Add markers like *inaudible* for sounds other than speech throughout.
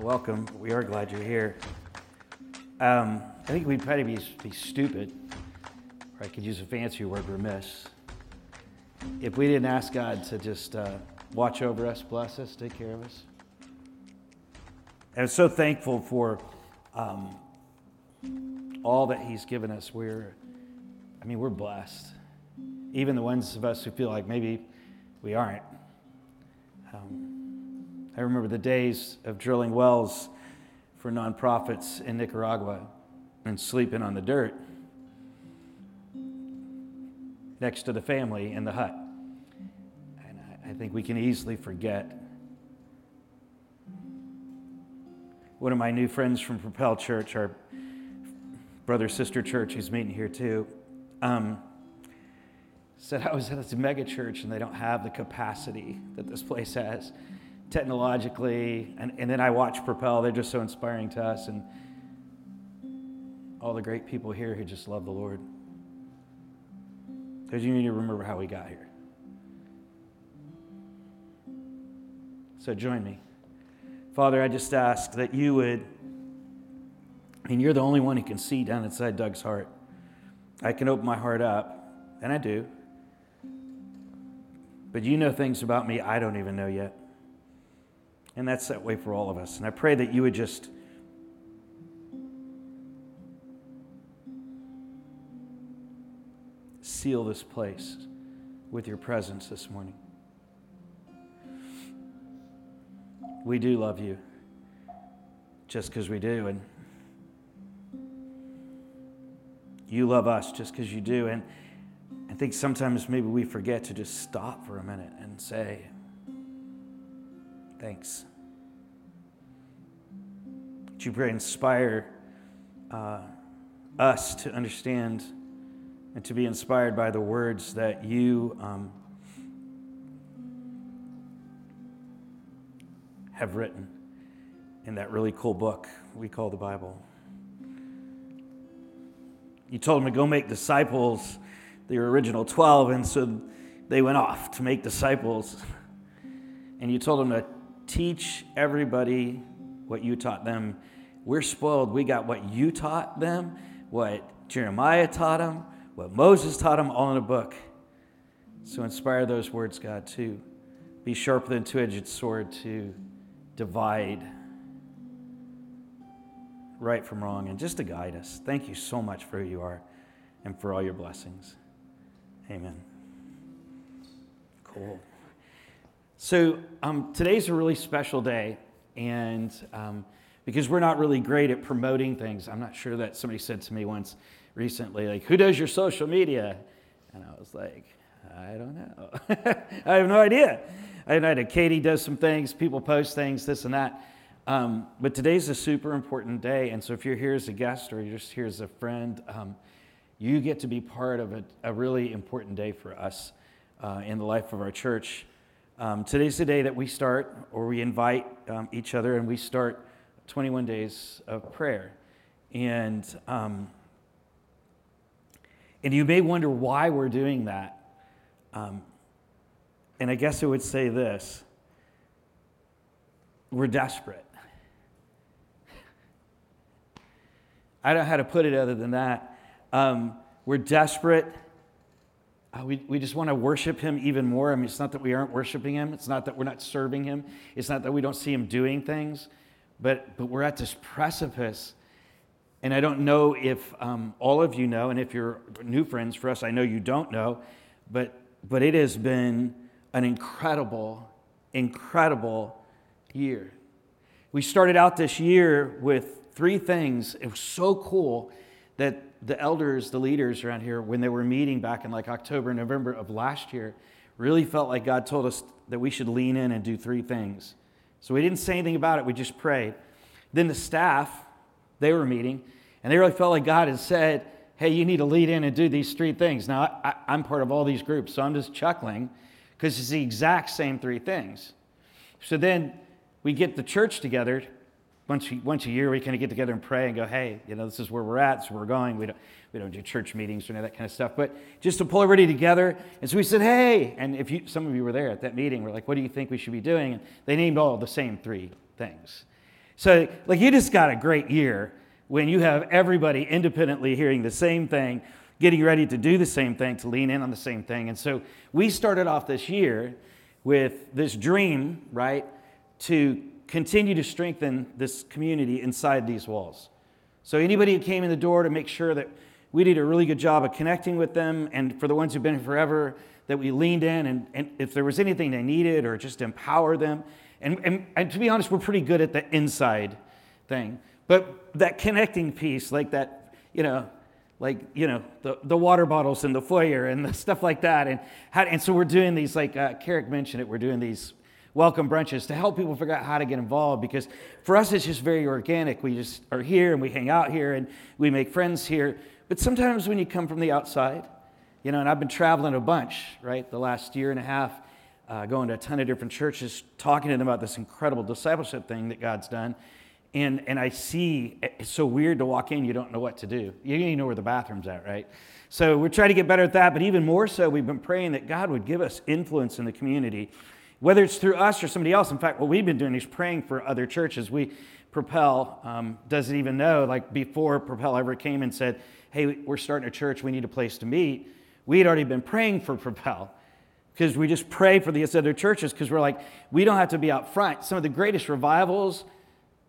welcome. We are glad you're here. Um, I think we'd probably be, be stupid, or I could use a fancier word, remiss, if we didn't ask God to just uh, watch over us, bless us, take care of us. I'm so thankful for um, all that He's given us. We're, I mean, we're blessed. Even the ones of us who feel like maybe we aren't. I remember the days of drilling wells for nonprofits in Nicaragua and sleeping on the dirt next to the family in the hut. And I think we can easily forget. One of my new friends from Propel Church, our brother sister church, who's meeting here too, um, said I was at a mega church and they don't have the capacity that this place has technologically. And, and then I watch Propel, they're just so inspiring to us. And all the great people here who just love the Lord. Because you need to remember how we got here. So join me. Father, I just ask that you would, and you're the only one who can see down inside Doug's heart. I can open my heart up, and I do. But you know things about me I don't even know yet. And that's that way for all of us. And I pray that you would just seal this place with your presence this morning. We do love you just because we do. And you love us just because you do. And I think sometimes maybe we forget to just stop for a minute and say, Thanks. You pray, inspire uh, us to understand and to be inspired by the words that you um, have written in that really cool book we call the Bible. You told them to go make disciples, the original 12, and so they went off to make disciples. And you told them to teach everybody what you taught them. We're spoiled. We got what you taught them, what Jeremiah taught them, what Moses taught them, all in a book. So inspire those words, God, to be sharper than two edged sword to divide right from wrong and just to guide us. Thank you so much for who you are and for all your blessings. Amen. Cool. So, um, today's a really special day, and um, because we're not really great at promoting things, I'm not sure that somebody said to me once recently, like, who does your social media? And I was like, I don't know. *laughs* I have no idea. I have no idea. Katie does some things, people post things, this and that. Um, but today's a super important day. And so if you're here as a guest or you're just here as a friend, um, you get to be part of a, a really important day for us uh, in the life of our church. Um, today's the day that we start, or we invite um, each other, and we start 21 days of prayer. And, um, and you may wonder why we're doing that. Um, and I guess I would say this we're desperate. I don't know how to put it other than that. Um, we're desperate. Uh, we, we just want to worship him even more. I mean, it's not that we aren't worshiping him, it's not that we're not serving him, it's not that we don't see him doing things, but, but we're at this precipice. And I don't know if um, all of you know, and if you're new friends for us, I know you don't know, but, but it has been an incredible, incredible year. We started out this year with three things. It was so cool that the elders, the leaders around here, when they were meeting back in like October, November of last year, really felt like God told us that we should lean in and do three things. So we didn't say anything about it, we just prayed. Then the staff, they were meeting, and they really felt like God had said, Hey, you need to lead in and do these three things. Now, I, am part of all these groups, so I'm just chuckling because it's the exact same three things. So then we get the church together once, once a year we kind of get together and pray and go, hey, you know, this is where we're at, so we're going. We don't, we don't do church meetings or any of that kind of stuff, but just to pull everybody together. And so we said, hey, and if you, some of you were there at that meeting, we're like, what do you think we should be doing? And they named all the same three things. So, like, you just got a great year when you have everybody independently hearing the same thing, getting ready to do the same thing, to lean in on the same thing. And so, we started off this year with this dream, right, to continue to strengthen this community inside these walls. So, anybody who came in the door to make sure that we did a really good job of connecting with them, and for the ones who've been here forever, that we leaned in, and, and if there was anything they needed or just empower them, and, and, and to be honest, we're pretty good at the inside thing. But that connecting piece, like that, you know, like, you know, the, the water bottles in the foyer and the *laughs* stuff like that. And, how, and so we're doing these, like uh, Carrick mentioned it, we're doing these welcome brunches to help people figure out how to get involved because for us it's just very organic. We just are here and we hang out here and we make friends here. But sometimes when you come from the outside, you know, and I've been traveling a bunch, right, the last year and a half, uh, going to a ton of different churches, talking to them about this incredible discipleship thing that God's done. And, and I see it's so weird to walk in, you don't know what to do. You don't even know where the bathroom's at, right? So we're trying to get better at that, but even more so, we've been praying that God would give us influence in the community, whether it's through us or somebody else. In fact, what we've been doing is praying for other churches. We, Propel, um, doesn't even know, like before Propel ever came and said, hey, we're starting a church, we need a place to meet, we had already been praying for Propel because we just pray for these other churches because we're like, we don't have to be out front. Some of the greatest revivals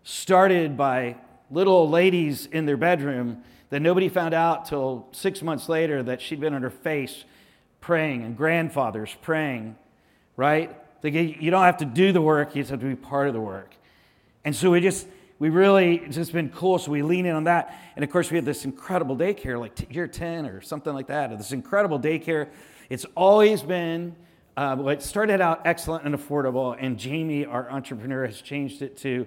started by little ladies in their bedroom that nobody found out till six months later that she'd been on her face praying and grandfathers praying, right? You don't have to do the work, you just have to be part of the work. And so we just, we really, it's just been cool. So we lean in on that. And of course, we have this incredible daycare, like year 10 or something like that. This incredible daycare it's always been, uh, it started out excellent and affordable, and Jamie, our entrepreneur, has changed it to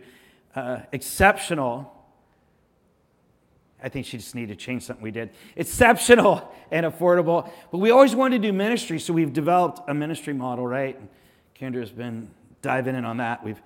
uh, exceptional. I think she just needed to change something we did. Exceptional and affordable. But we always wanted to do ministry, so we've developed a ministry model, right? Kendra's been diving in on that. We've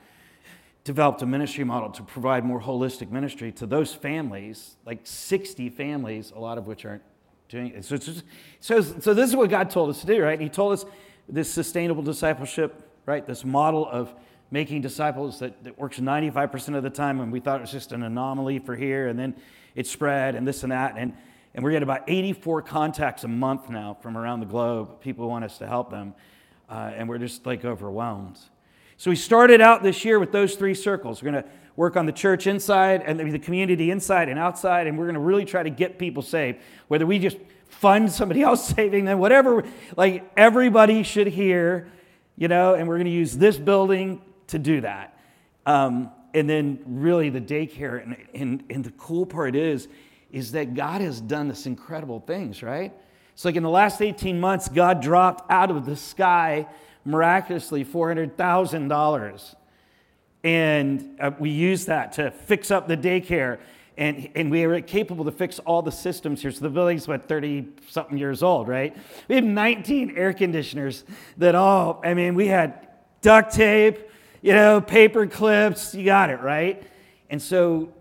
developed a ministry model to provide more holistic ministry to those families, like 60 families, a lot of which aren't doing it. So, just, so, so this is what God told us to do, right? He told us this sustainable discipleship, right? This model of making disciples that, that works 95% of the time, and we thought it was just an anomaly for here, and then it spread, and this and that. And, and we're getting about 84 contacts a month now from around the globe. People want us to help them, uh, and we're just like overwhelmed. So we started out this year with those three circles. We're going to work on the church inside and the community inside and outside, and we're going to really try to get people saved. Whether we just fund somebody *laughs* else saving them, whatever, like everybody should hear, you know, and we're going to use this building to do that. Um, and then really the daycare. And, and, and the cool part is, is that God has done this incredible things, right? It's like in the last 18 months, God dropped out of the sky miraculously $400,000 and uh, we use that to fix up the daycare. And, and we are capable to fix all the systems here. So the building's what, 30 something years old, right? We have 19 air conditioners that all, I mean, we had duct tape, you know, paper clips, you got it, right? And so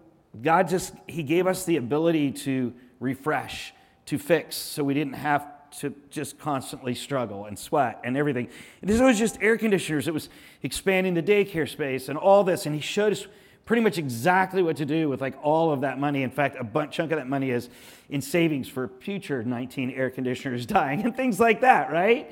God just, He gave us the ability to refresh, to fix, so we didn't have to just constantly struggle and sweat and everything. This was just air conditioners. It was expanding the daycare space and all this. And he showed us pretty much exactly what to do with like all of that money. In fact, a bunch, chunk of that money is in savings for future 19 air conditioners *laughs* dying and things like that, right?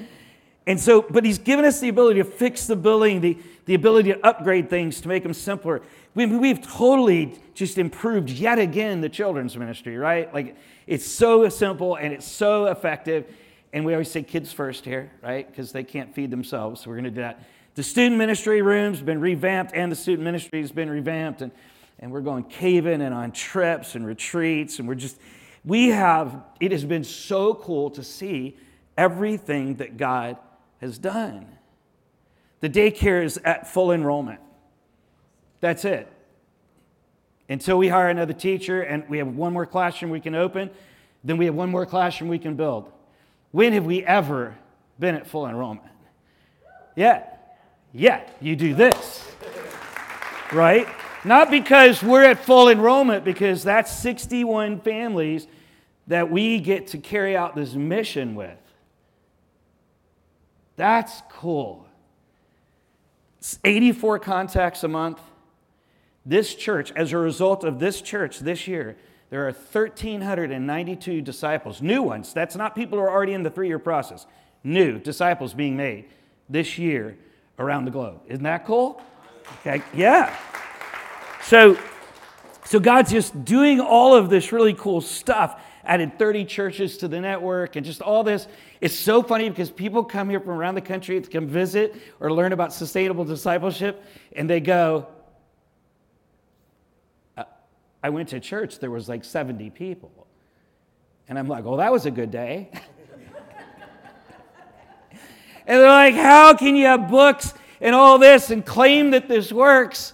And so, but he's given us the ability to fix the building, the, the ability to upgrade things to make them simpler. We, we've totally just improved yet again the children's ministry, right? Like it's so simple and it's so effective. And we always say kids first here, right? Because they can't feed themselves. So we're going to do that. The student ministry room's been revamped and the student ministry has been revamped. And, and we're going caving and on trips and retreats. And we're just, we have, it has been so cool to see everything that God has done. The daycare is at full enrollment. That's it until we hire another teacher and we have one more classroom we can open, then we have one more classroom we can build. When have we ever been at full enrollment? Yeah, yeah, you do this, right? Not because we're at full enrollment, because that's 61 families that we get to carry out this mission with. That's cool. It's 84 contacts a month This church, as a result of this church this year, there are 1,392 disciples, new ones. That's not people who are already in the three year process, new disciples being made this year around the globe. Isn't that cool? Okay, yeah. So, so God's just doing all of this really cool stuff. Added 30 churches to the network and just all this. It's so funny because people come here from around the country to come visit or learn about sustainable discipleship, and they go, I went to church, there was like 70 people. And I'm like, well, that was a good day. *laughs* and they're like, how can you have books and all this and claim that this works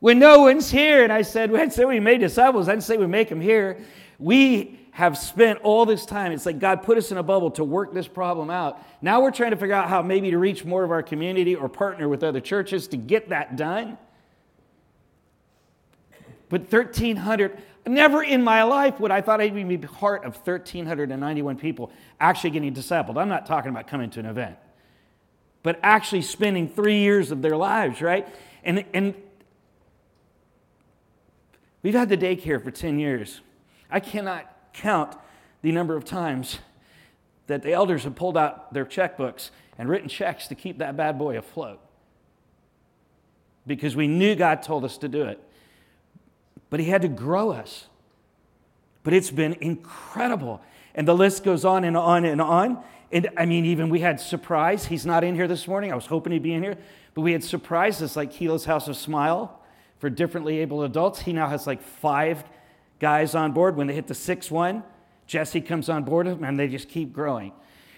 when no one's here? And I said, we said we made disciples. I didn't say we make them here. We have spent all this time. It's like God put us in a bubble to work this problem out. Now we're trying to figure out how maybe to reach more of our community or partner with other churches to get that done. But 1,300, never in my life would I thought I'd be part of 1,391 people actually getting discipled. I'm not talking about coming to an event, but actually spending three years of their lives, right? And, and we've had the daycare for 10 years. I cannot count the number of times that the elders have pulled out their checkbooks and written checks to keep that bad boy afloat because we knew God told us to do it but he had to grow us. But it's been incredible. And the list goes on and on and on. And I mean, even we had surprise. He's not in here this morning. I was hoping he'd be in here. But we had surprises like Kilo's House of Smile for differently able adults. He now has like five guys on board. When they hit the sixth one, Jesse comes on board and they just keep growing.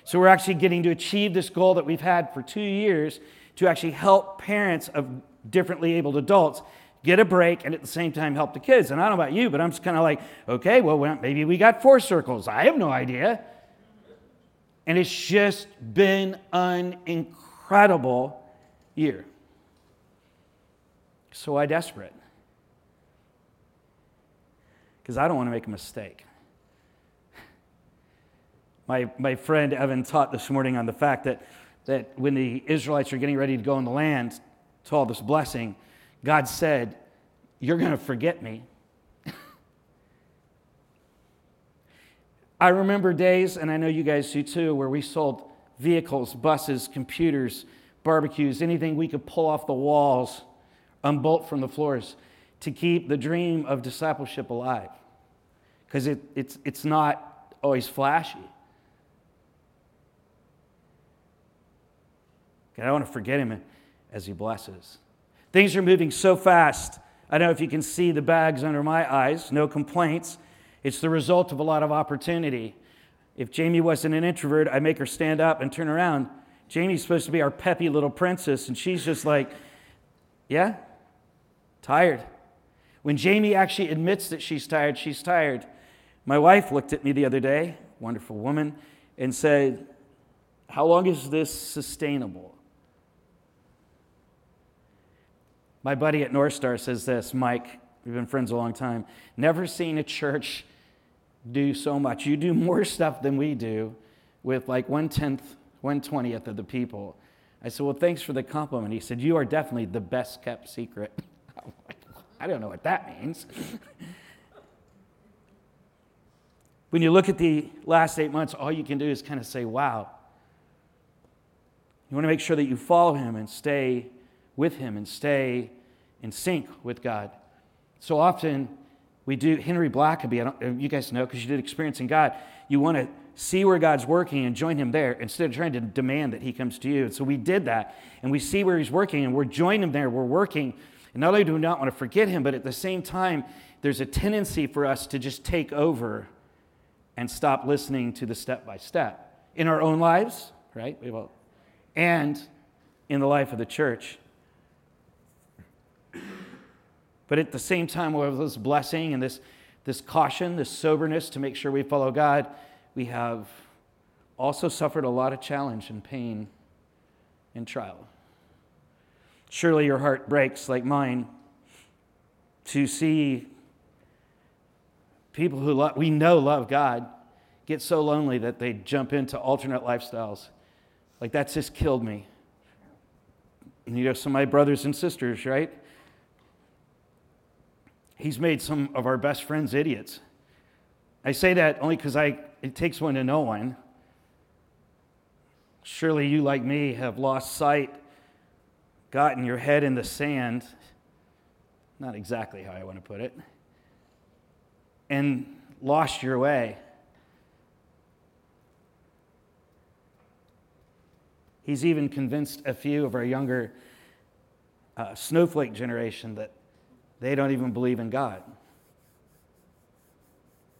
So we're actually getting to achieve this goal that we've had for two years to actually help parents of differently abled adults get a break, and at the same time help the kids. And I don't know about you, but I'm just kind of like, okay, well, maybe we got four circles. I have no idea. And it's just been an incredible year. So I desperate. Because I don't want to make a mistake. My, my friend Evan taught this morning on the fact that, that when the Israelites are getting ready to go in the land to all this blessing, God said, You're going to forget me. I remember days, and I know you guys do too, where we sold vehicles, buses, computers, barbecues, anything we could pull off the walls, unbolt from the floors to keep the dream of discipleship alive. Because it, it's, it's not always flashy. I don't want to forget him as he blesses. Things are moving so fast. I don't know if you can see the bags under my eyes, no complaints. It's the result of a lot of opportunity. If Jamie wasn't an introvert, I'd make her stand up and turn around. Jamie's supposed to be our peppy little princess, and she's just like, yeah, tired. When Jamie actually admits that she's tired, she's tired. My wife looked at me the other day, wonderful woman, and said, How long is this sustainable? My buddy at North Star says this Mike, we've been friends a long time. Never seen a church do so much. You do more *laughs* stuff than we do with like one tenth, one twentieth of the people. I said, Well, thanks for the compliment. He said, You are definitely the best kept secret. *laughs* I don't know what that means. *laughs* when you look at the last eight months, all you can do is kind of say, Wow. You want to make sure that you follow him and stay with Him and stay in sync with God. So often we do, Henry Blackaby, I don't, you guys know because you did Experiencing God, you want to see where God's working and join Him there instead of trying to demand that He comes to you. And so we did that and we see where He's working and we're joining Him there, we're working. And not only do we not want to forget Him, but at the same time, there's a tendency for us to just take over and stop listening to the step by step in our own lives, right? We will, And in the life of the church. But at the same time, we have this blessing and this, this caution, this soberness to make sure we follow God. We have also suffered a lot of challenge and pain and trial. Surely your heart breaks like mine to see people who we know love God get so lonely that they jump into alternate lifestyles. Like that's just killed me. You know, some of my brothers and sisters, right? He's made some of our best friends idiots. I say that only because it takes one to know one. Surely you, like me, have lost sight, gotten your head in the sand. Not exactly how I want to put it. And lost your way. He's even convinced a few of our younger uh, snowflake generation that they don't even believe in God.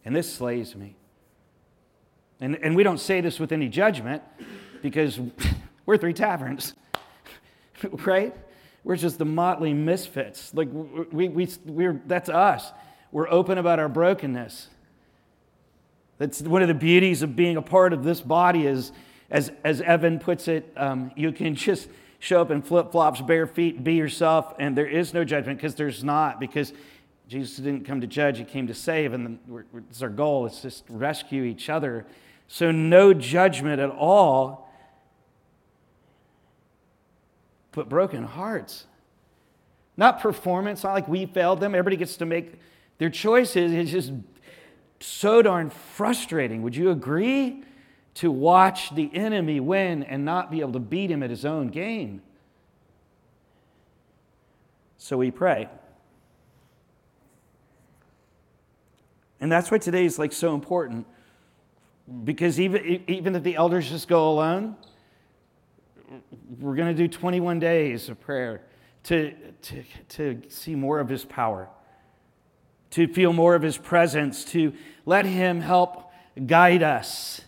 And this slays me. And, and we don't say this with any judgment because *laughs* we're three taverns, *laughs* right? We're just the motley misfits. Like, we, we, we're, that's us. We're open about our brokenness. That's one of the beauties of being a part of this body is, as, as Evan puts it, um, you can just show up in flip flops, bare feet, be yourself, and there is no judgment because there's not, because Jesus didn't come to judge, he came to save, and it's our goal. It's just rescue each other. So, no judgment at all, but broken hearts. Not performance, not like we failed them. Everybody gets to make their choices. It's just so darn frustrating. Would you agree? To watch the enemy win and not be able to beat him at his own game. So we pray. And that's why today is like so important. Because even, even if the elders just go alone, we're going to do 21 days of prayer to, to, to see more of his power, to feel more of his presence, to let him help guide us,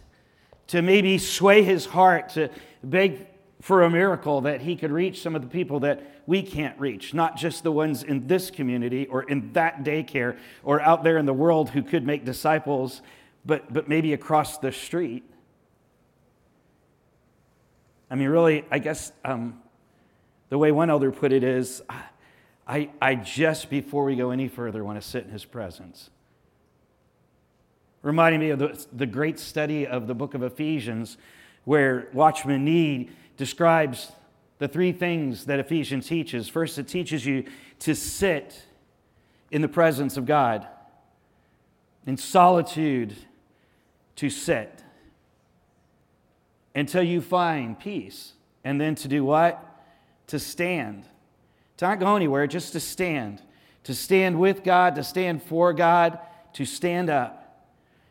to maybe sway his heart, to beg for a miracle that he could reach some of the people that we can't reach, not just the ones in this community or in that daycare or out there in the world who could make disciples, but, but maybe across the street. I mean, really, I guess um, the way one elder put it is I, I just, before we go any further, want to sit in his presence. Reminding me of the, the great study of the book of Ephesians, where Watchman Nee describes the three things that Ephesians teaches. First, it teaches you to sit in the presence of God, in solitude, to sit until you find peace. And then to do what? To stand. To not go anywhere, just to stand. To stand with God, to stand for God, to stand up.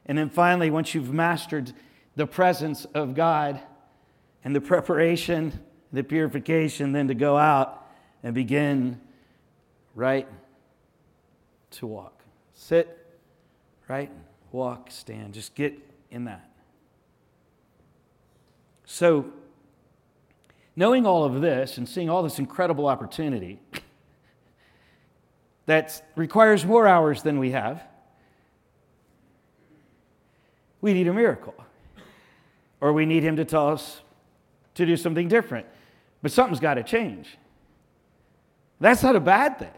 And then finally, once you've mastered the presence of God and the preparation the purification, then to go out and begin, right, to walk. Sit, right, walk, stand. Just get in that. So, knowing all of this and seeing all this incredible opportunity *coughs* that requires more hours than we have, we need a miracle. Or we need him to tell us to do something different. But something's got to change. That's not a bad thing.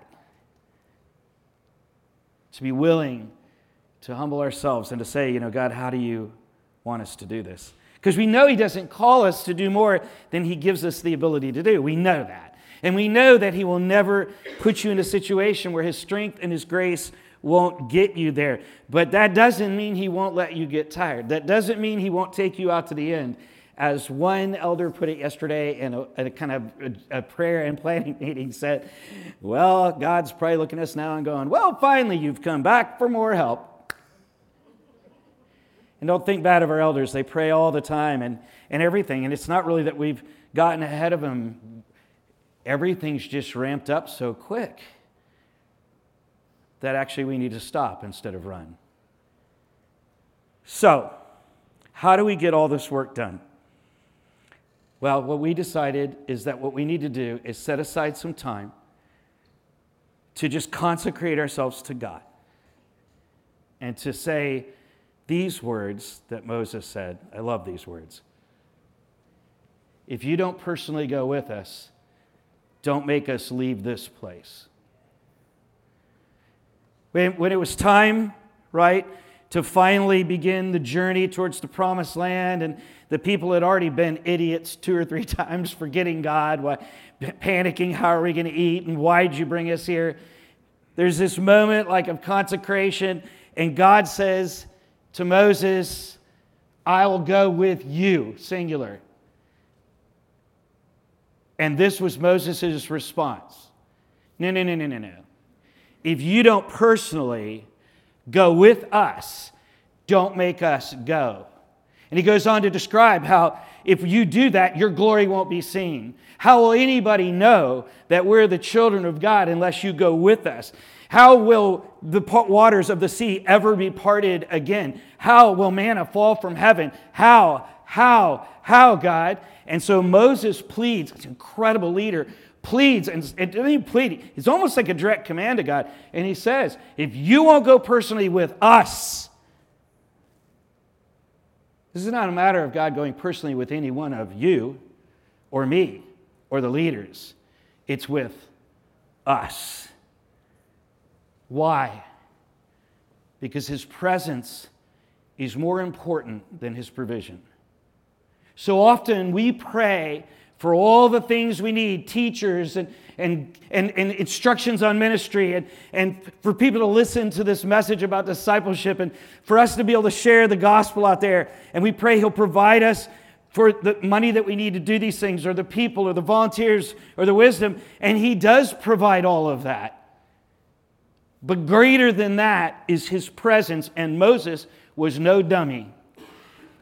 To be willing to humble ourselves and to say, you know, God, how do you want us to do this? Because we know He doesn't call us to do more than He gives us the ability to do. We know that. And we know that He will never put you in a situation where His strength and His grace won't get you there. But that doesn't mean He won't let you get tired. That doesn't mean He won't take you out to the end. As one elder put it yesterday in a, a kind of a, a, prayer and planning *laughs* meeting, said, Well, God's probably looking at us now and going, Well, finally, you've come back for more help. And don't think bad of our elders. They pray all the time and, and everything. And it's not really that we've gotten ahead of them, everything's just ramped up so quick that actually we need to stop instead of run. So, how do we get all this work done? Well, what we decided is that what we need to do is set aside some time to just consecrate ourselves to God and to say these words that Moses said. I love these words. If you don't personally go with us, don't make us leave this place. When, when it was time, right, to finally begin the journey towards the promised land and the people had already been idiots two or three *laughs* times, forgetting God, panicking, how are we going to eat, and why'd you bring us here? There's this moment like of consecration, and God says to Moses, I will go with you, singular. And this was Moses' response No, no, no, no, no, no. If you don't personally go with us, don't make us go. And he goes on to describe how if you do that, your glory won't be seen. How will anybody know that we're the children of God unless you go with us? How will the waters of the sea ever be parted again? How will manna fall from heaven? How? How? How, God? And so Moses pleads, this incredible leader, pleads, and it doesn't even plead, it's almost like a direct command to God. And he says, if you won't go personally with us, this is not a matter of God going personally with any one of you or me or the leaders. It's with us. Why? Because his presence is more important than his provision. So often we pray for all the things we need teachers and, and, and, and, instructions on ministry, and, and for people to listen to this message about discipleship, and for us to be able to share the gospel out there. And we pray He'll provide us for the money that we need to do these things, or the people, or the volunteers, or the wisdom. And He does provide all of that. But greater than that is His presence, and Moses was no dummy.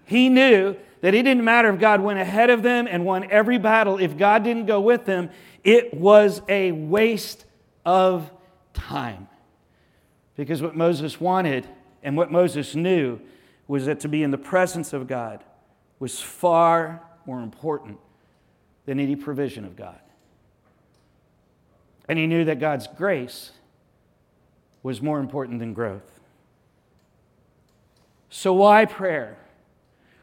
He knew that it didn't matter if God went ahead of them and won every battle. If God didn't go with them, it was a waste of time. Because what Moses wanted and what Moses knew was that to be in the presence of God was far more important than any provision of God. And he knew that God's grace was more important than growth. So, why prayer?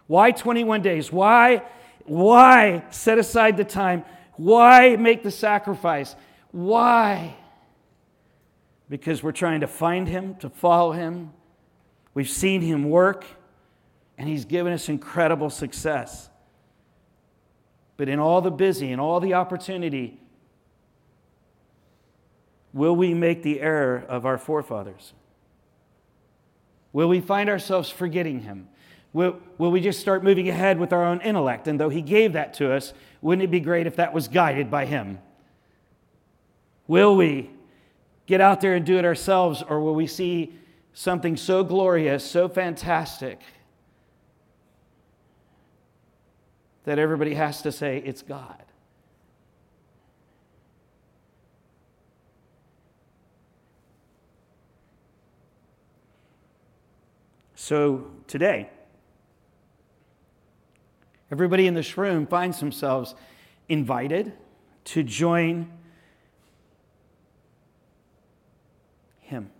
Why 21 days? Why, why set aside the time? Why make the sacrifice? Why? Because we're trying to find Him, to follow Him. We've seen Him work, and He's given us incredible success. But in all the busy and all the opportunity, will we make the error of our forefathers? Will we find ourselves forgetting Him? Will, will we just start moving ahead with our own intellect? And though He gave that to us, wouldn't it be great if that was guided by Him? Will we get out there and do it ourselves, or will we see something so glorious, so fantastic, that everybody has to say, it's God? So today, Everybody in this room finds themselves invited to join Him,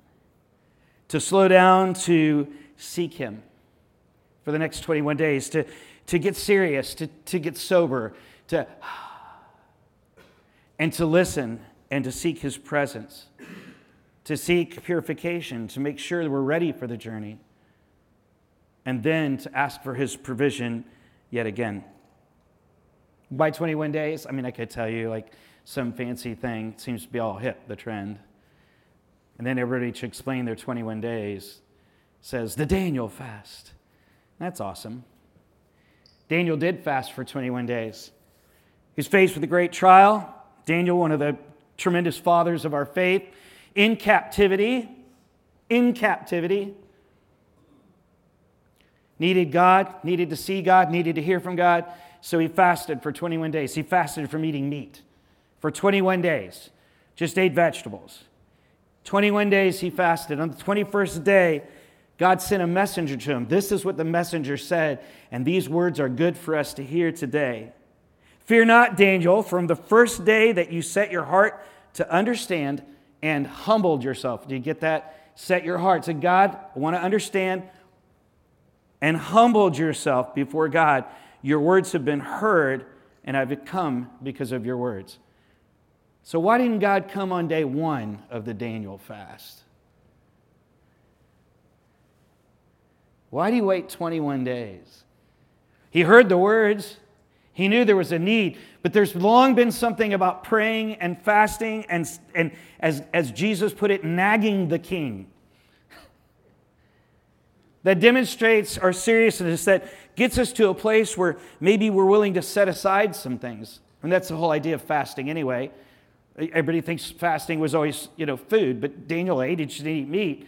to slow down, to seek Him for the next 21 days, to, to get serious, to, to get sober, to, and to listen and to seek His presence, to seek purification, to make sure that we're ready for the journey, and then to ask for His provision yet again. By 21 days, I mean, I could tell you like some fancy thing seems to be all hip, the trend. And then everybody to explain their 21 days says the Daniel fast. That's awesome. Daniel did fast for 21 days. He's faced with a great trial. Daniel, one of the tremendous fathers of our faith, in captivity, in captivity needed God, needed to see God, needed to hear from God. So he fasted for 21 days. He fasted from eating meat for 21 days, just ate vegetables. 21 days he fasted. On the 21st day, God sent a messenger to him. This is what the messenger said, and these words are good for us to hear today. Fear not, Daniel, from the first day that you set your heart to understand and humbled yourself. Do you get that? Set your heart. Say, God, I want to understand and humbled yourself before God, your words have been heard, and I've come because of your words. So, why didn't God come on day one of the Daniel fast? Why do you wait 21 days? He heard the words, He knew there was a need, but there's long been something about praying and fasting and, and as, as Jesus put it, nagging the king. That demonstrates our seriousness, that gets us to a place where maybe we're willing to set aside some things. And that's the whole idea of fasting anyway. Everybody thinks fasting was always, you know, food, but Daniel ate, he didn't eat meat.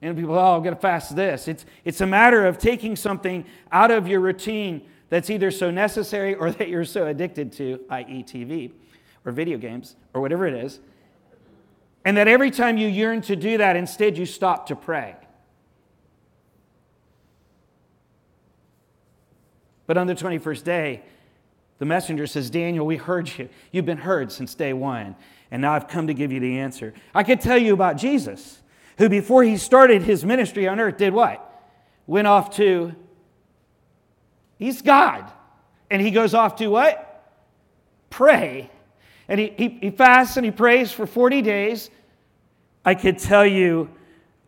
And people, oh, I'm going to fast this. It's, it's a matter of taking something out of your routine that's either so necessary or *laughs* that you're so addicted to, i.e., TV or video games or whatever it is, and that every time you yearn to do that, instead you stop to pray. But on the 21st day, the messenger says, Daniel, we heard you. You've been heard since day one, and now I've come to give you the answer. I could tell you about Jesus, who before he started his ministry on earth did what? Went off to He's God. And he goes off to what? Pray. And he, he, he fasts and he prays for 40 days. I could tell you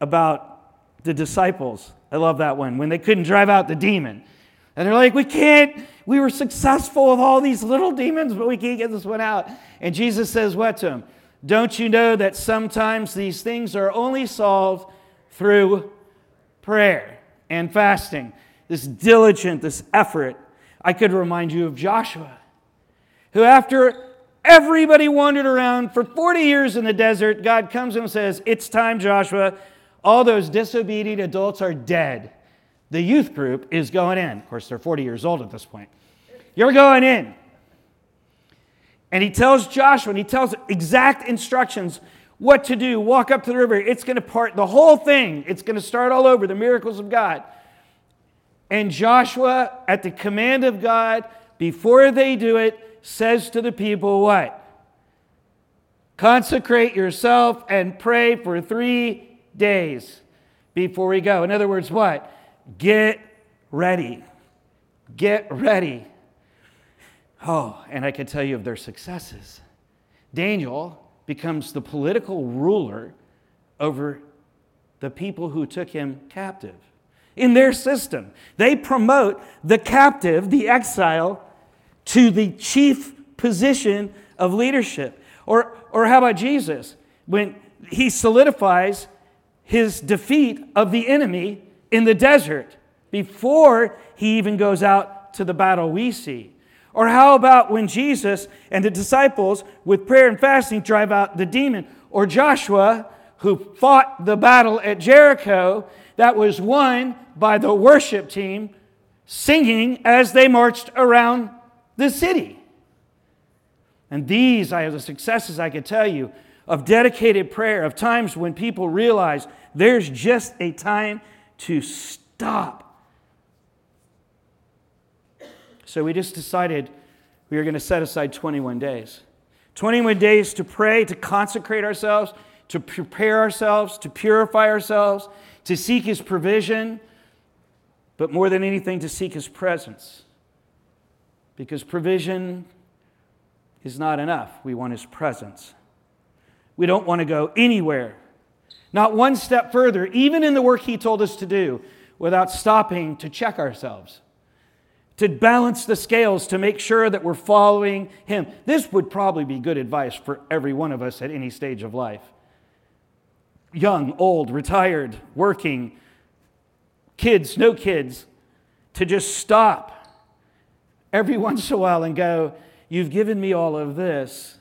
about the disciples. I love that one. When they couldn't drive out the demon. And they're like, we can't, we were successful with all these little demons, but we can't get this one out. And Jesus says, what to them? Don't you know that sometimes these things are only solved through prayer and fasting? this diligent, this effort, I could remind you of Joshua, who, after everybody wandered around for 40 years in the desert, God comes and says, It's time, Joshua. All those disobedient adults are dead. The youth group is going in. Of course, they're 40 years old at this point. You're going in. And he tells Joshua, and he tells exact instructions what to do. Walk up to the river. It's going to part the whole thing. It's going to start all over, the miracles of God. And Joshua, at the command of God, before they do it, says to the people, What? Consecrate yourself and pray for three days before we go. In other words, what? Get ready. Get ready. Oh, and I can tell you of their successes. Daniel becomes the political ruler over the people who took him captive in their system. They promote the captive, the exile, to the chief position of leadership. Or, or how about Jesus? When he solidifies his defeat of the enemy in the desert before he even goes out to the battle we see. Or how about when Jesus and the disciples, with prayer and fasting, drive out the demon? Or Joshua, who fought the battle at Jericho, that was won by the worship team singing as they marched around the city. And these are the successes I could tell you of dedicated prayer, of times when people realize there's just a time to stop. So we just decided we were going to set aside 21 days. 21 days to pray, to consecrate ourselves, to prepare ourselves, to purify ourselves, to seek His provision, but more than anything, to seek His presence. Because provision is not enough. We want His presence. We don't want to go anywhere, not one step further, even in the work He told us to do, without stopping to check ourselves, to balance the scales, to make sure that we're following Him. This would probably be good advice for every one of us at any stage of life young, old, retired, working, kids, no kids, to just stop every *laughs* once in a while and go, You've given me all of this.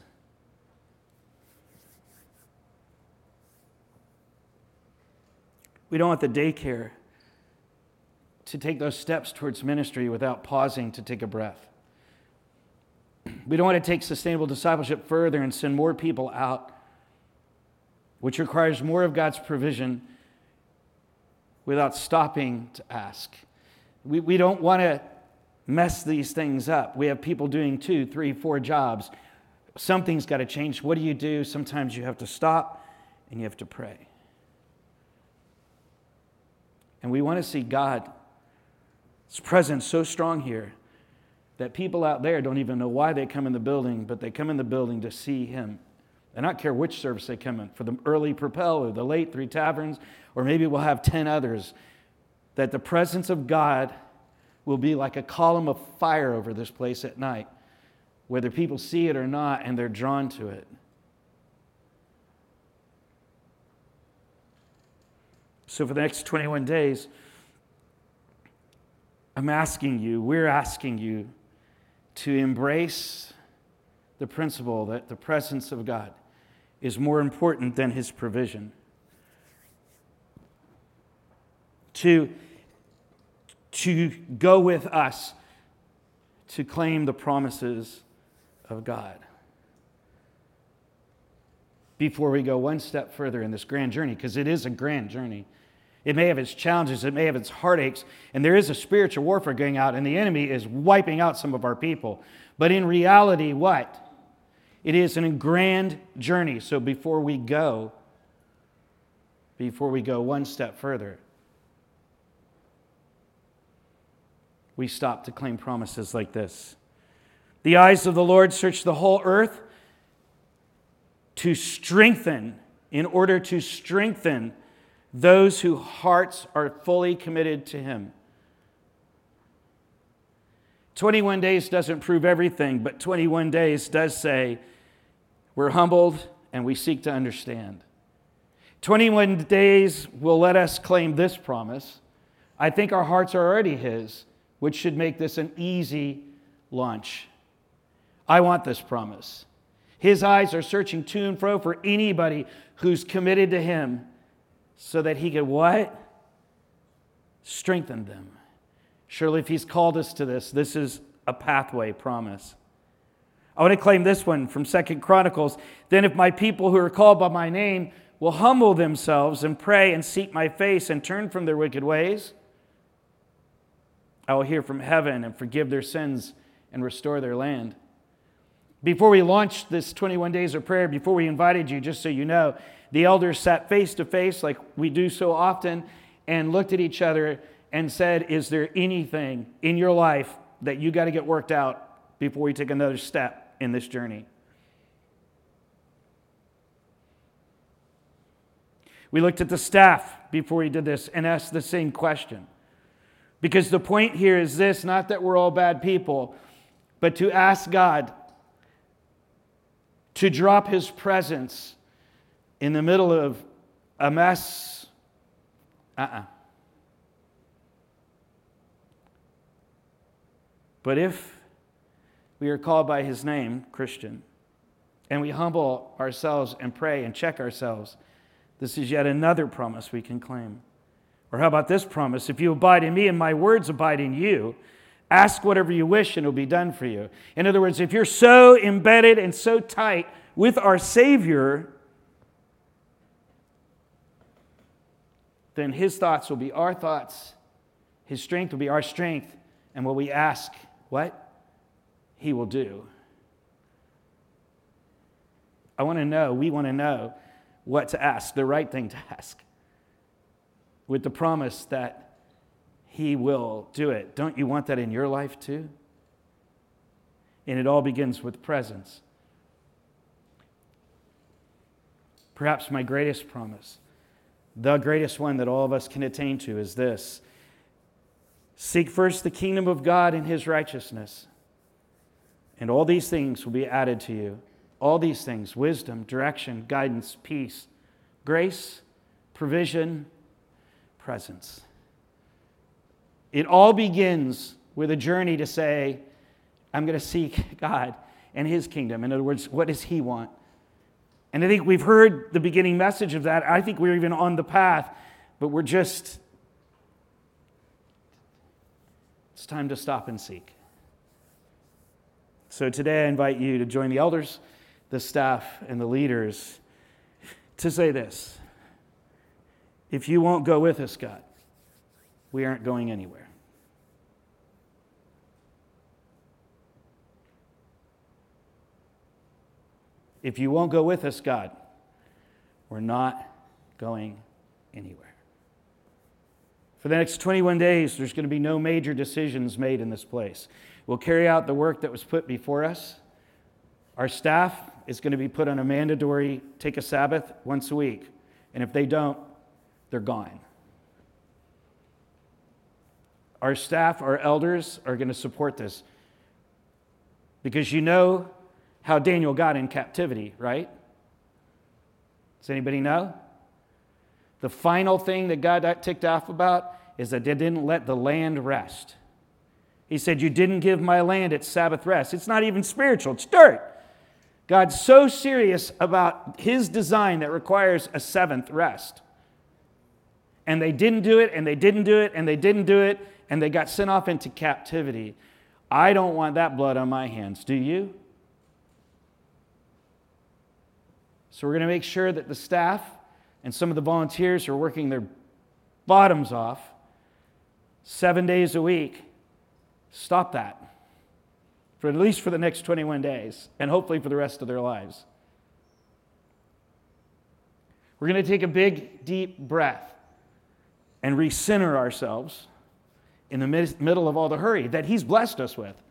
We don't want the daycare to take those steps towards ministry without pausing to take a breath. We don't want to take sustainable discipleship further and send more people out which requires more of God's provision without stopping to ask. We, we don't want to mess these things up. We have people doing two, three, four jobs. Something's got to change. What do you do? Sometimes you have to stop and you have to pray. And we want to see God's presence so strong here that people out there don't even know why they come in the building, but they come in the building to see Him. And I don't care which service they come in, for the early Propel or the late Three Taverns, or maybe we'll have 10 others, that the presence of God will be like a column of fire over this place at night, whether people see it or not, and they're drawn to it. So, for the next 21 days, I'm asking you, we're asking you to embrace the principle that the presence of God is more important than his provision. To, to go with us to claim the promises of God. Before we go one step further in this grand journey, because it is a grand journey. It may have its challenges, it may have its heartaches, and there is a spiritual warfare going out, and the enemy is wiping out some of our people. But in reality, what? It is a grand journey. So before we go, before we go one step further, we stop to claim promises like this. The eyes of the Lord search the whole earth to strengthen, in order to strengthen those whose hearts are fully committed to Him. 21 days doesn't prove everything, but 21 days does say we're humbled and we seek to understand. 21 days will let us claim this promise. I think our hearts are already His, which should make this an easy launch. I want this promise. His eyes are searching to and fro for anybody who's committed to Him so that He could what? Strengthen them. Surely, if He's called us to this, this is a pathway promise. I want to claim this one from Second Chronicles. Then, if my people who are called by my name will humble themselves and pray and seek my face and turn from their wicked ways, I will hear from heaven and forgive their sins and restore their land. Before we launched this 21 days of prayer, before we invited you, just so you know, the elders sat face to face, like we do so often, and looked at each other and said, Is there anything in your life that you got to get worked out before we take another step? in this journey. We looked at the staff before we did this and asked the same question. Because the point here is this not that we're all bad people, but to ask God to drop his presence in the middle of a mess. Uh uh-uh. uh But if we are called by his name, Christian, and we humble ourselves and pray and check ourselves, this is yet another promise we can claim. Or how about this promise? If you abide in me and my words abide in you, ask whatever you wish and it'll be done for you. In other words, if you're so embedded and so tight with our Savior, then his thoughts will be our thoughts, his strength will be our strength, and what we ask, what? He will do. I want to know, we want to know what to ask, the right thing to *laughs* ask, with the promise that He will do it. Don't you want that in your life too? And it all begins with presence. Perhaps my greatest promise, the greatest one that all of us can attain to, is this Seek first the kingdom of God and His righteousness and all these things will be added to you. All these things wisdom, direction, guidance, peace, grace, provision, presence. It all begins with a journey to say, I'm going to seek *laughs* God and His kingdom. In other words, what does He want? And I think we've heard the beginning message of that. I think we're even on the path, but we're just, it's time to stop and seek. So today I invite you to join the elders, the staff, and the leaders to say this If you won't go with us, God, we aren't going anywhere. If you won't go with us, God, we're not going anywhere. For the next 21 days, there's going to be no major decisions made in this place. We'll carry out the work that was put before us. Our staff is going to be put on a mandatory take a Sabbath once a week. And if they don't, they're gone. our staff, our elders are going to support this. Because you know how Daniel got in captivity, right? Does anybody know? The final thing that God got ticked off about is that they didn't let the land rest. He said, You didn't give my land its Sabbath rest. It's not even spiritual, it's dirt. God's so serious about his design that requires a seventh rest. And they didn't do it, and they didn't do it, and they didn't do it, and they got sent off into captivity. I don't want that blood on my hands. Do you? So we're going to make sure that the staff and some of the volunteers are working their bottoms off seven days a week. Stop that for at least for the next 21 days and hopefully for the rest of their lives. We're going to take a big, deep breath and recenter ourselves in the middle of all the hurry that He's blessed us with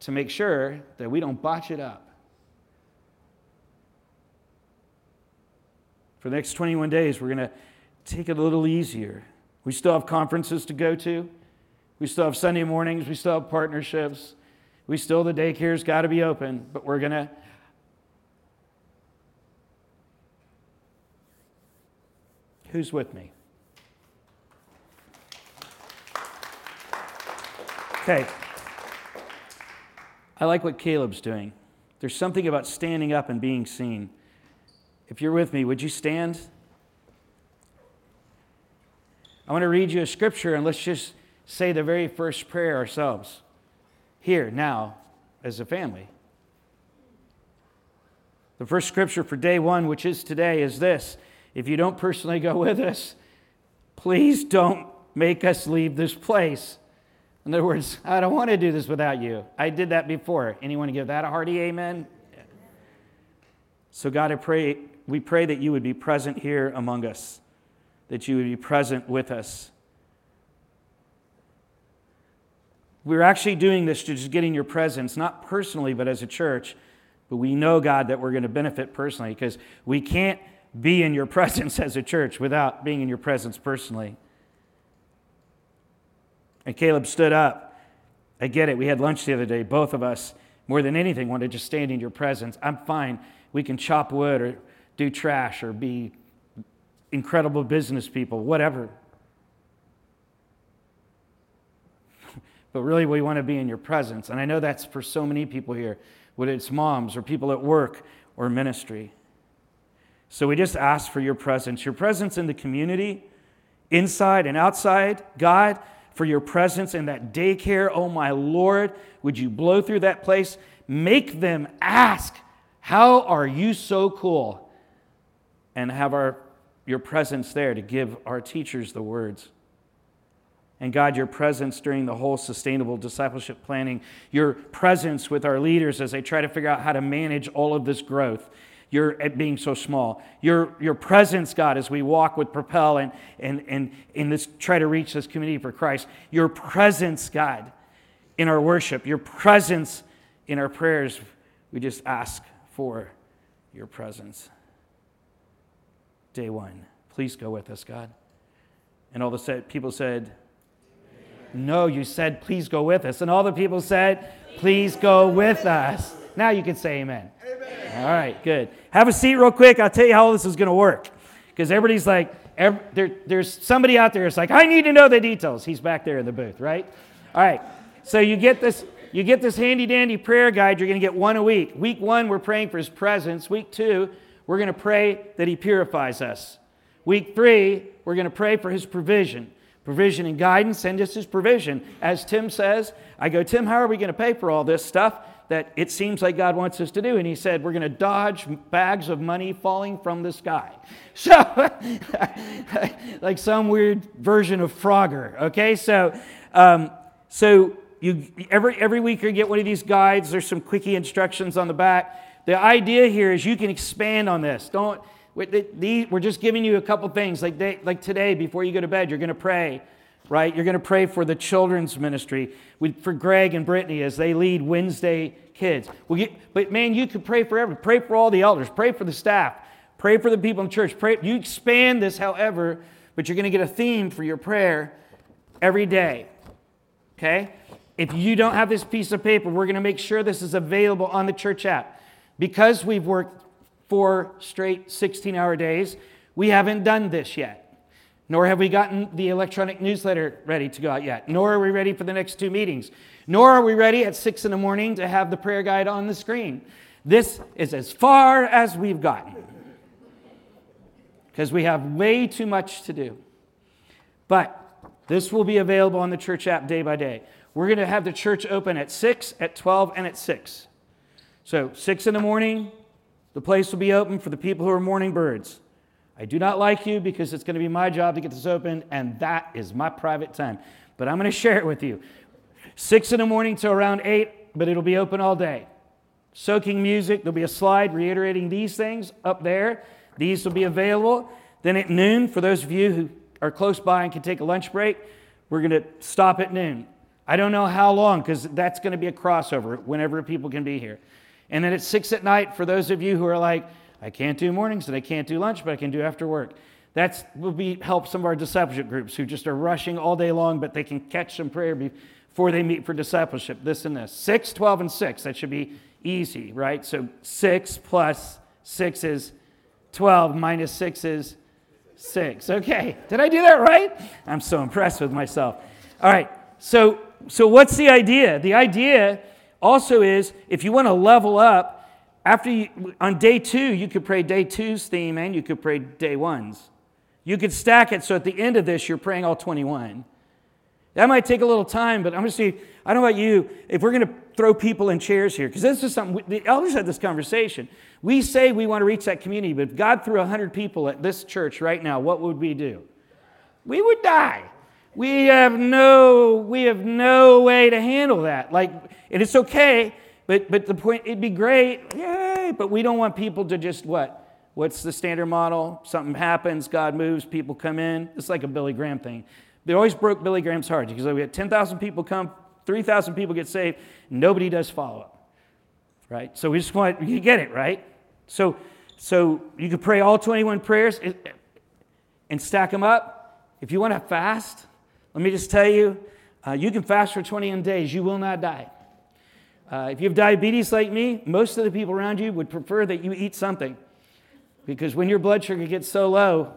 to make sure that we don't botch it up. For the next 21 days, we're going to take it a little easier. We still have conferences to go to. We still have Sunday mornings. We still have partnerships. We still, the daycare's got to be open, but we're going to. Who's with me? Okay. I like what Caleb's doing. There's something about standing up and being seen. If you're with me, would you stand? I want to read you a scripture and let's just say the very first prayer ourselves here, now, as a family. The first scripture for day one, which is today, is this If you don't personally go with us, please don't make us leave this place. In other words, *laughs* I don't want to do this without you. I did that before. Anyone give that a hearty amen? So, God, I pray, we pray that you would be present here among us, that you would be present with us. We're actually doing this to just getting your presence, not personally, but as a church. But we know, God, that we're going to benefit personally because we can't be in your *laughs* presence as a church without being in your presence personally. And Caleb stood up. I get it. We had lunch the other day. Both of us, more than anything, wanted to just stand in your presence. I'm fine. We can chop wood or do trash or be incredible business people, whatever. *laughs* but really we want to be in your presence. And I know that's for so many people here, whether it's moms or people at work or ministry. So we just ask for your presence, your presence in the community, inside and outside. God, for your presence in that daycare. Oh, my Lord, would you blow through that place? Make them ask, How are you so cool? And have our, your presence there to give our teachers the words. And God, your presence during the whole sustainable discipleship planning, your presence with our leaders as they try to figure out how to manage all of this growth, your being so small, your, your presence, God, as we walk with Propel and, and, and in this try to reach this community for Christ, your presence, God, in our worship, your presence in our prayers, we just ask for your presence. Day one, please go with us, God. And all the people said, no, you said, please go with us. And all the people said, please go with us. Now you can say amen. amen. All right, good. Have a seat real quick. I'll tell you how this is going to work. Because everybody's like, every, there, there's somebody out there that's like, I need to know the details. He's back there in the booth, right? All right. So you get this. You get this handy dandy prayer guide. You're going to get one a week. Week one, we're praying for his presence. Week two, we're going to pray that he purifies us. Week three, we're going to pray for his provision provision and guidance, and just his provision. As Tim says, I go, Tim, how are we going to pay for all this stuff that it seems like God wants us to do? And he said, We're going to dodge bags of money falling from the sky. *laughs* So, *laughs* like some weird version of Frogger. Okay, so, um, so you every every week you get one of these guides. There's some quickie instructions on the back. The idea here is you can expand on this. Don't we're just giving you a couple things. Like, they, like today, before you go to bed, you're going to pray, right? You're going to pray for the children's ministry, for Greg and Brittany as they lead Wednesday kids. Well, but man, you could pray for everyone. Pray for all the elders. Pray for the staff. Pray for the people in church. Pray. You expand this, however, but you're going to get a theme for your prayer every day. Okay? If you don't have this piece of paper, we're going to make sure this is available on the church app. Because we've worked four straight 16 hour days, we haven't done this yet. Nor have we gotten the electronic newsletter ready to go out yet. Nor are we ready for the next two meetings. Nor are we ready at six in the morning to have the prayer guide on the screen. This is as far as we've gotten because we have way too much to do. But this will be available on the church app day by day. We're going to have the church open at 6, at 12, and at 6. So, 6 in the morning, the place will be open for the people who are morning birds. I do not like you because it's going to be my job to get this open, and that is my private time. But I'm going *laughs* to share it with you. 6 in the morning to around 8, but it'll be open all day. Soaking music, there'll be a slide reiterating these things up there. These will be available. Then at noon, for those of you who are close by and can take a lunch break, we're going to stop at noon. I don't know how long because that's going to be a crossover whenever people can be here. And then at 6 at night, for those of you who are like, I can't do mornings and I can't do lunch, but I can do after work. That will be help some of our discipleship groups who just are rushing all day long, but they can catch some prayer before they meet for discipleship. This and this. 6, 12, and 6. That should be easy, right? So 6 plus 6 is 12, minus 6 is 6. Okay. Did I do that right? I'm so impressed with myself. All right. So, so what's the idea? The idea also is if you want to level up, after you, on day two, you could pray day two's theme and you could pray day one's. You could stack it so at the end of this, you're praying all 21. That might take a little time, but I'm going to see. I don't know about you, if we're going to throw people in chairs here, because this is something, the elders had this conversation. We say we want to reach that community, but if God threw 100 people at this church right now, what would we do? We would die. We have no, we have no way to handle that. Like, and it's okay but, but the point, it'd be great, yay, but we don't want people to just what? What's the standard model? Something happens, God moves, people come in. It's like a Billy Graham thing. They always broke Billy Graham's heart because we had 10,000 people come, 3,000 people get saved, nobody does follow up, right? So we just want, you get it, right? So, so you could pray all 21 prayers and stack them up. If you want to fast, let me just tell you, uh, you can fast for 21 days. You will not die. Uh, if you have diabetes like me, most of the people around you would prefer that you eat something. Because when your blood sugar gets so low,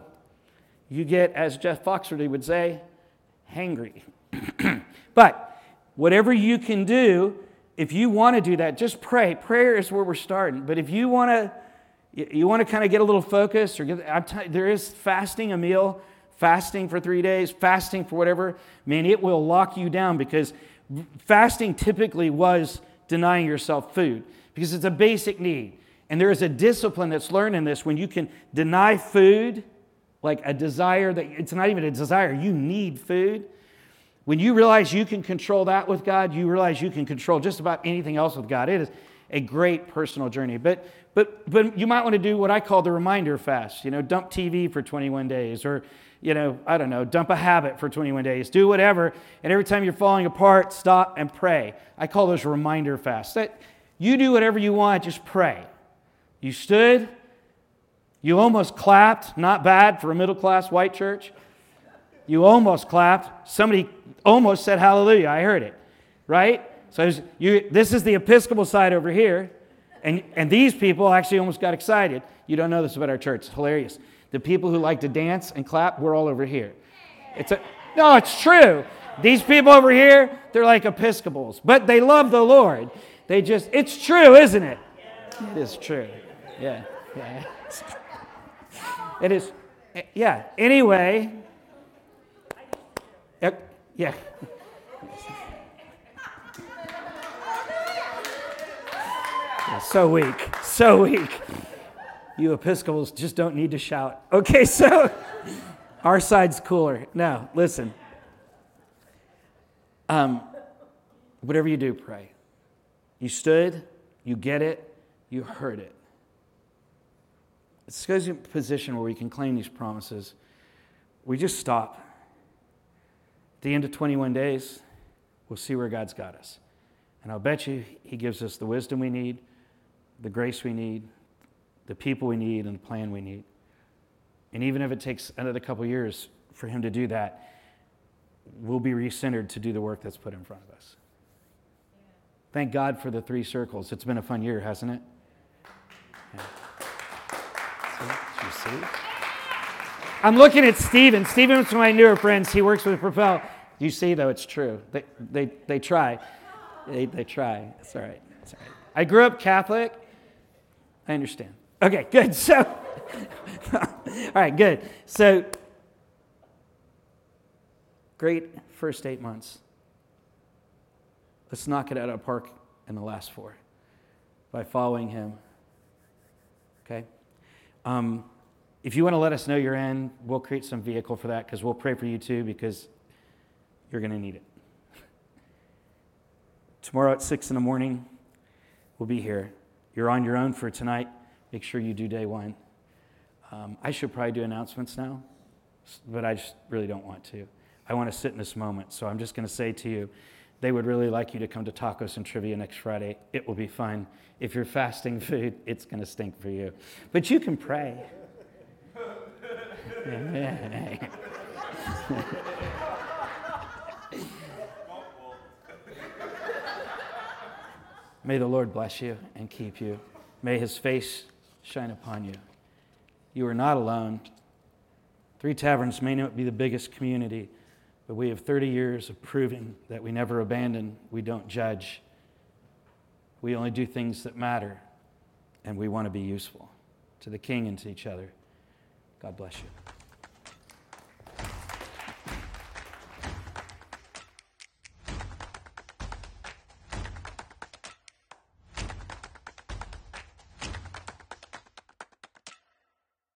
you get, as Jeff Foxworthy would say, hangry. *clears throat* but whatever you can do, if you want to do that, just pray. Prayer is where we're starting. But if you want to, you want to kind of get a little focus, or get, t- there is fasting a meal, fasting for three days, fasting for whatever. Man, it will lock you down because fasting typically was denying yourself food because it's a basic need. And there is a discipline that's learned in this when you can deny food, like a desire that it's not even a desire, you need food. When you realize you can control that with God, you realize you can control just about anything else with God. It is a great personal journey. But but but you might want to do what I call the reminder fast. You know, dump TV for 21 days or you know, I don't know, dump a habit for 21 days, do whatever, and every time you're falling apart, stop and pray. I call those reminder fasts. That you do whatever you want, just pray. You stood, you almost clapped, not bad for a middle class white church. You almost clapped. Somebody almost said hallelujah. I heard it, right? So was, you, this is the Episcopal side over here, and, and these people actually almost got excited. You don't know this about our church. It's hilarious. The people who like to dance and clap, we're all over here. It's a, no, it's true. These people over here, they're like Episcopals, but they love the Lord. They just, it's true, isn't it? It is true. Yeah. yeah. It is. Yeah. Anyway. Uh, yeah. So weak. So weak. You Episcopals just don't need to shout. Okay, so *laughs* our side's cooler. Now, listen. Um, whatever you do, pray. You stood, you get it, you heard it. It's goes in a position where we can claim these promises. We just stop. At the end of 21 days, we'll see where God's got us. And I'll bet you He gives us the wisdom we need, the grace we need, the people we need and the plan we need. And even if it takes another couple years for him to do that, we'll be recentered to do the work that's put in front of us. Thank God for the three circles. It's been a fun year, hasn't it? Yeah. See? See? I'm looking at Steven. Steven's my newer friends. He works with Propel. You see, though, it's true. They, they, they try. They, they try. It's all right. It's all right. I grew up Catholic. I understand. Okay, good. So, *laughs* all right, good. So, great first eight months. Let's knock it out of the park in the last four by following Him. Okay? Um, if you want to let us know you're in, we'll create some vehicle for that because we'll pray for you too because you're going to need it. Tomorrow at 6 in the morning, we'll be here. You're on your own for tonight. Make sure you do day one. Um, I should probably do announcements now, but I just really don't want to. I want to sit in this moment. So I'm just going to say to you, they would really like you to come to tacos and trivia next Friday. It will be fun. If you're fasting food, it's going to stink for you. But you can pray. *laughs* May the Lord bless you and keep you. May his face shine upon you. You are not alone. Three Taverns may not be the biggest community, but we have 30 years of proving that we never abandon, we don't judge. We only do things that matter, and we want to be useful to the King and to each other. God bless you.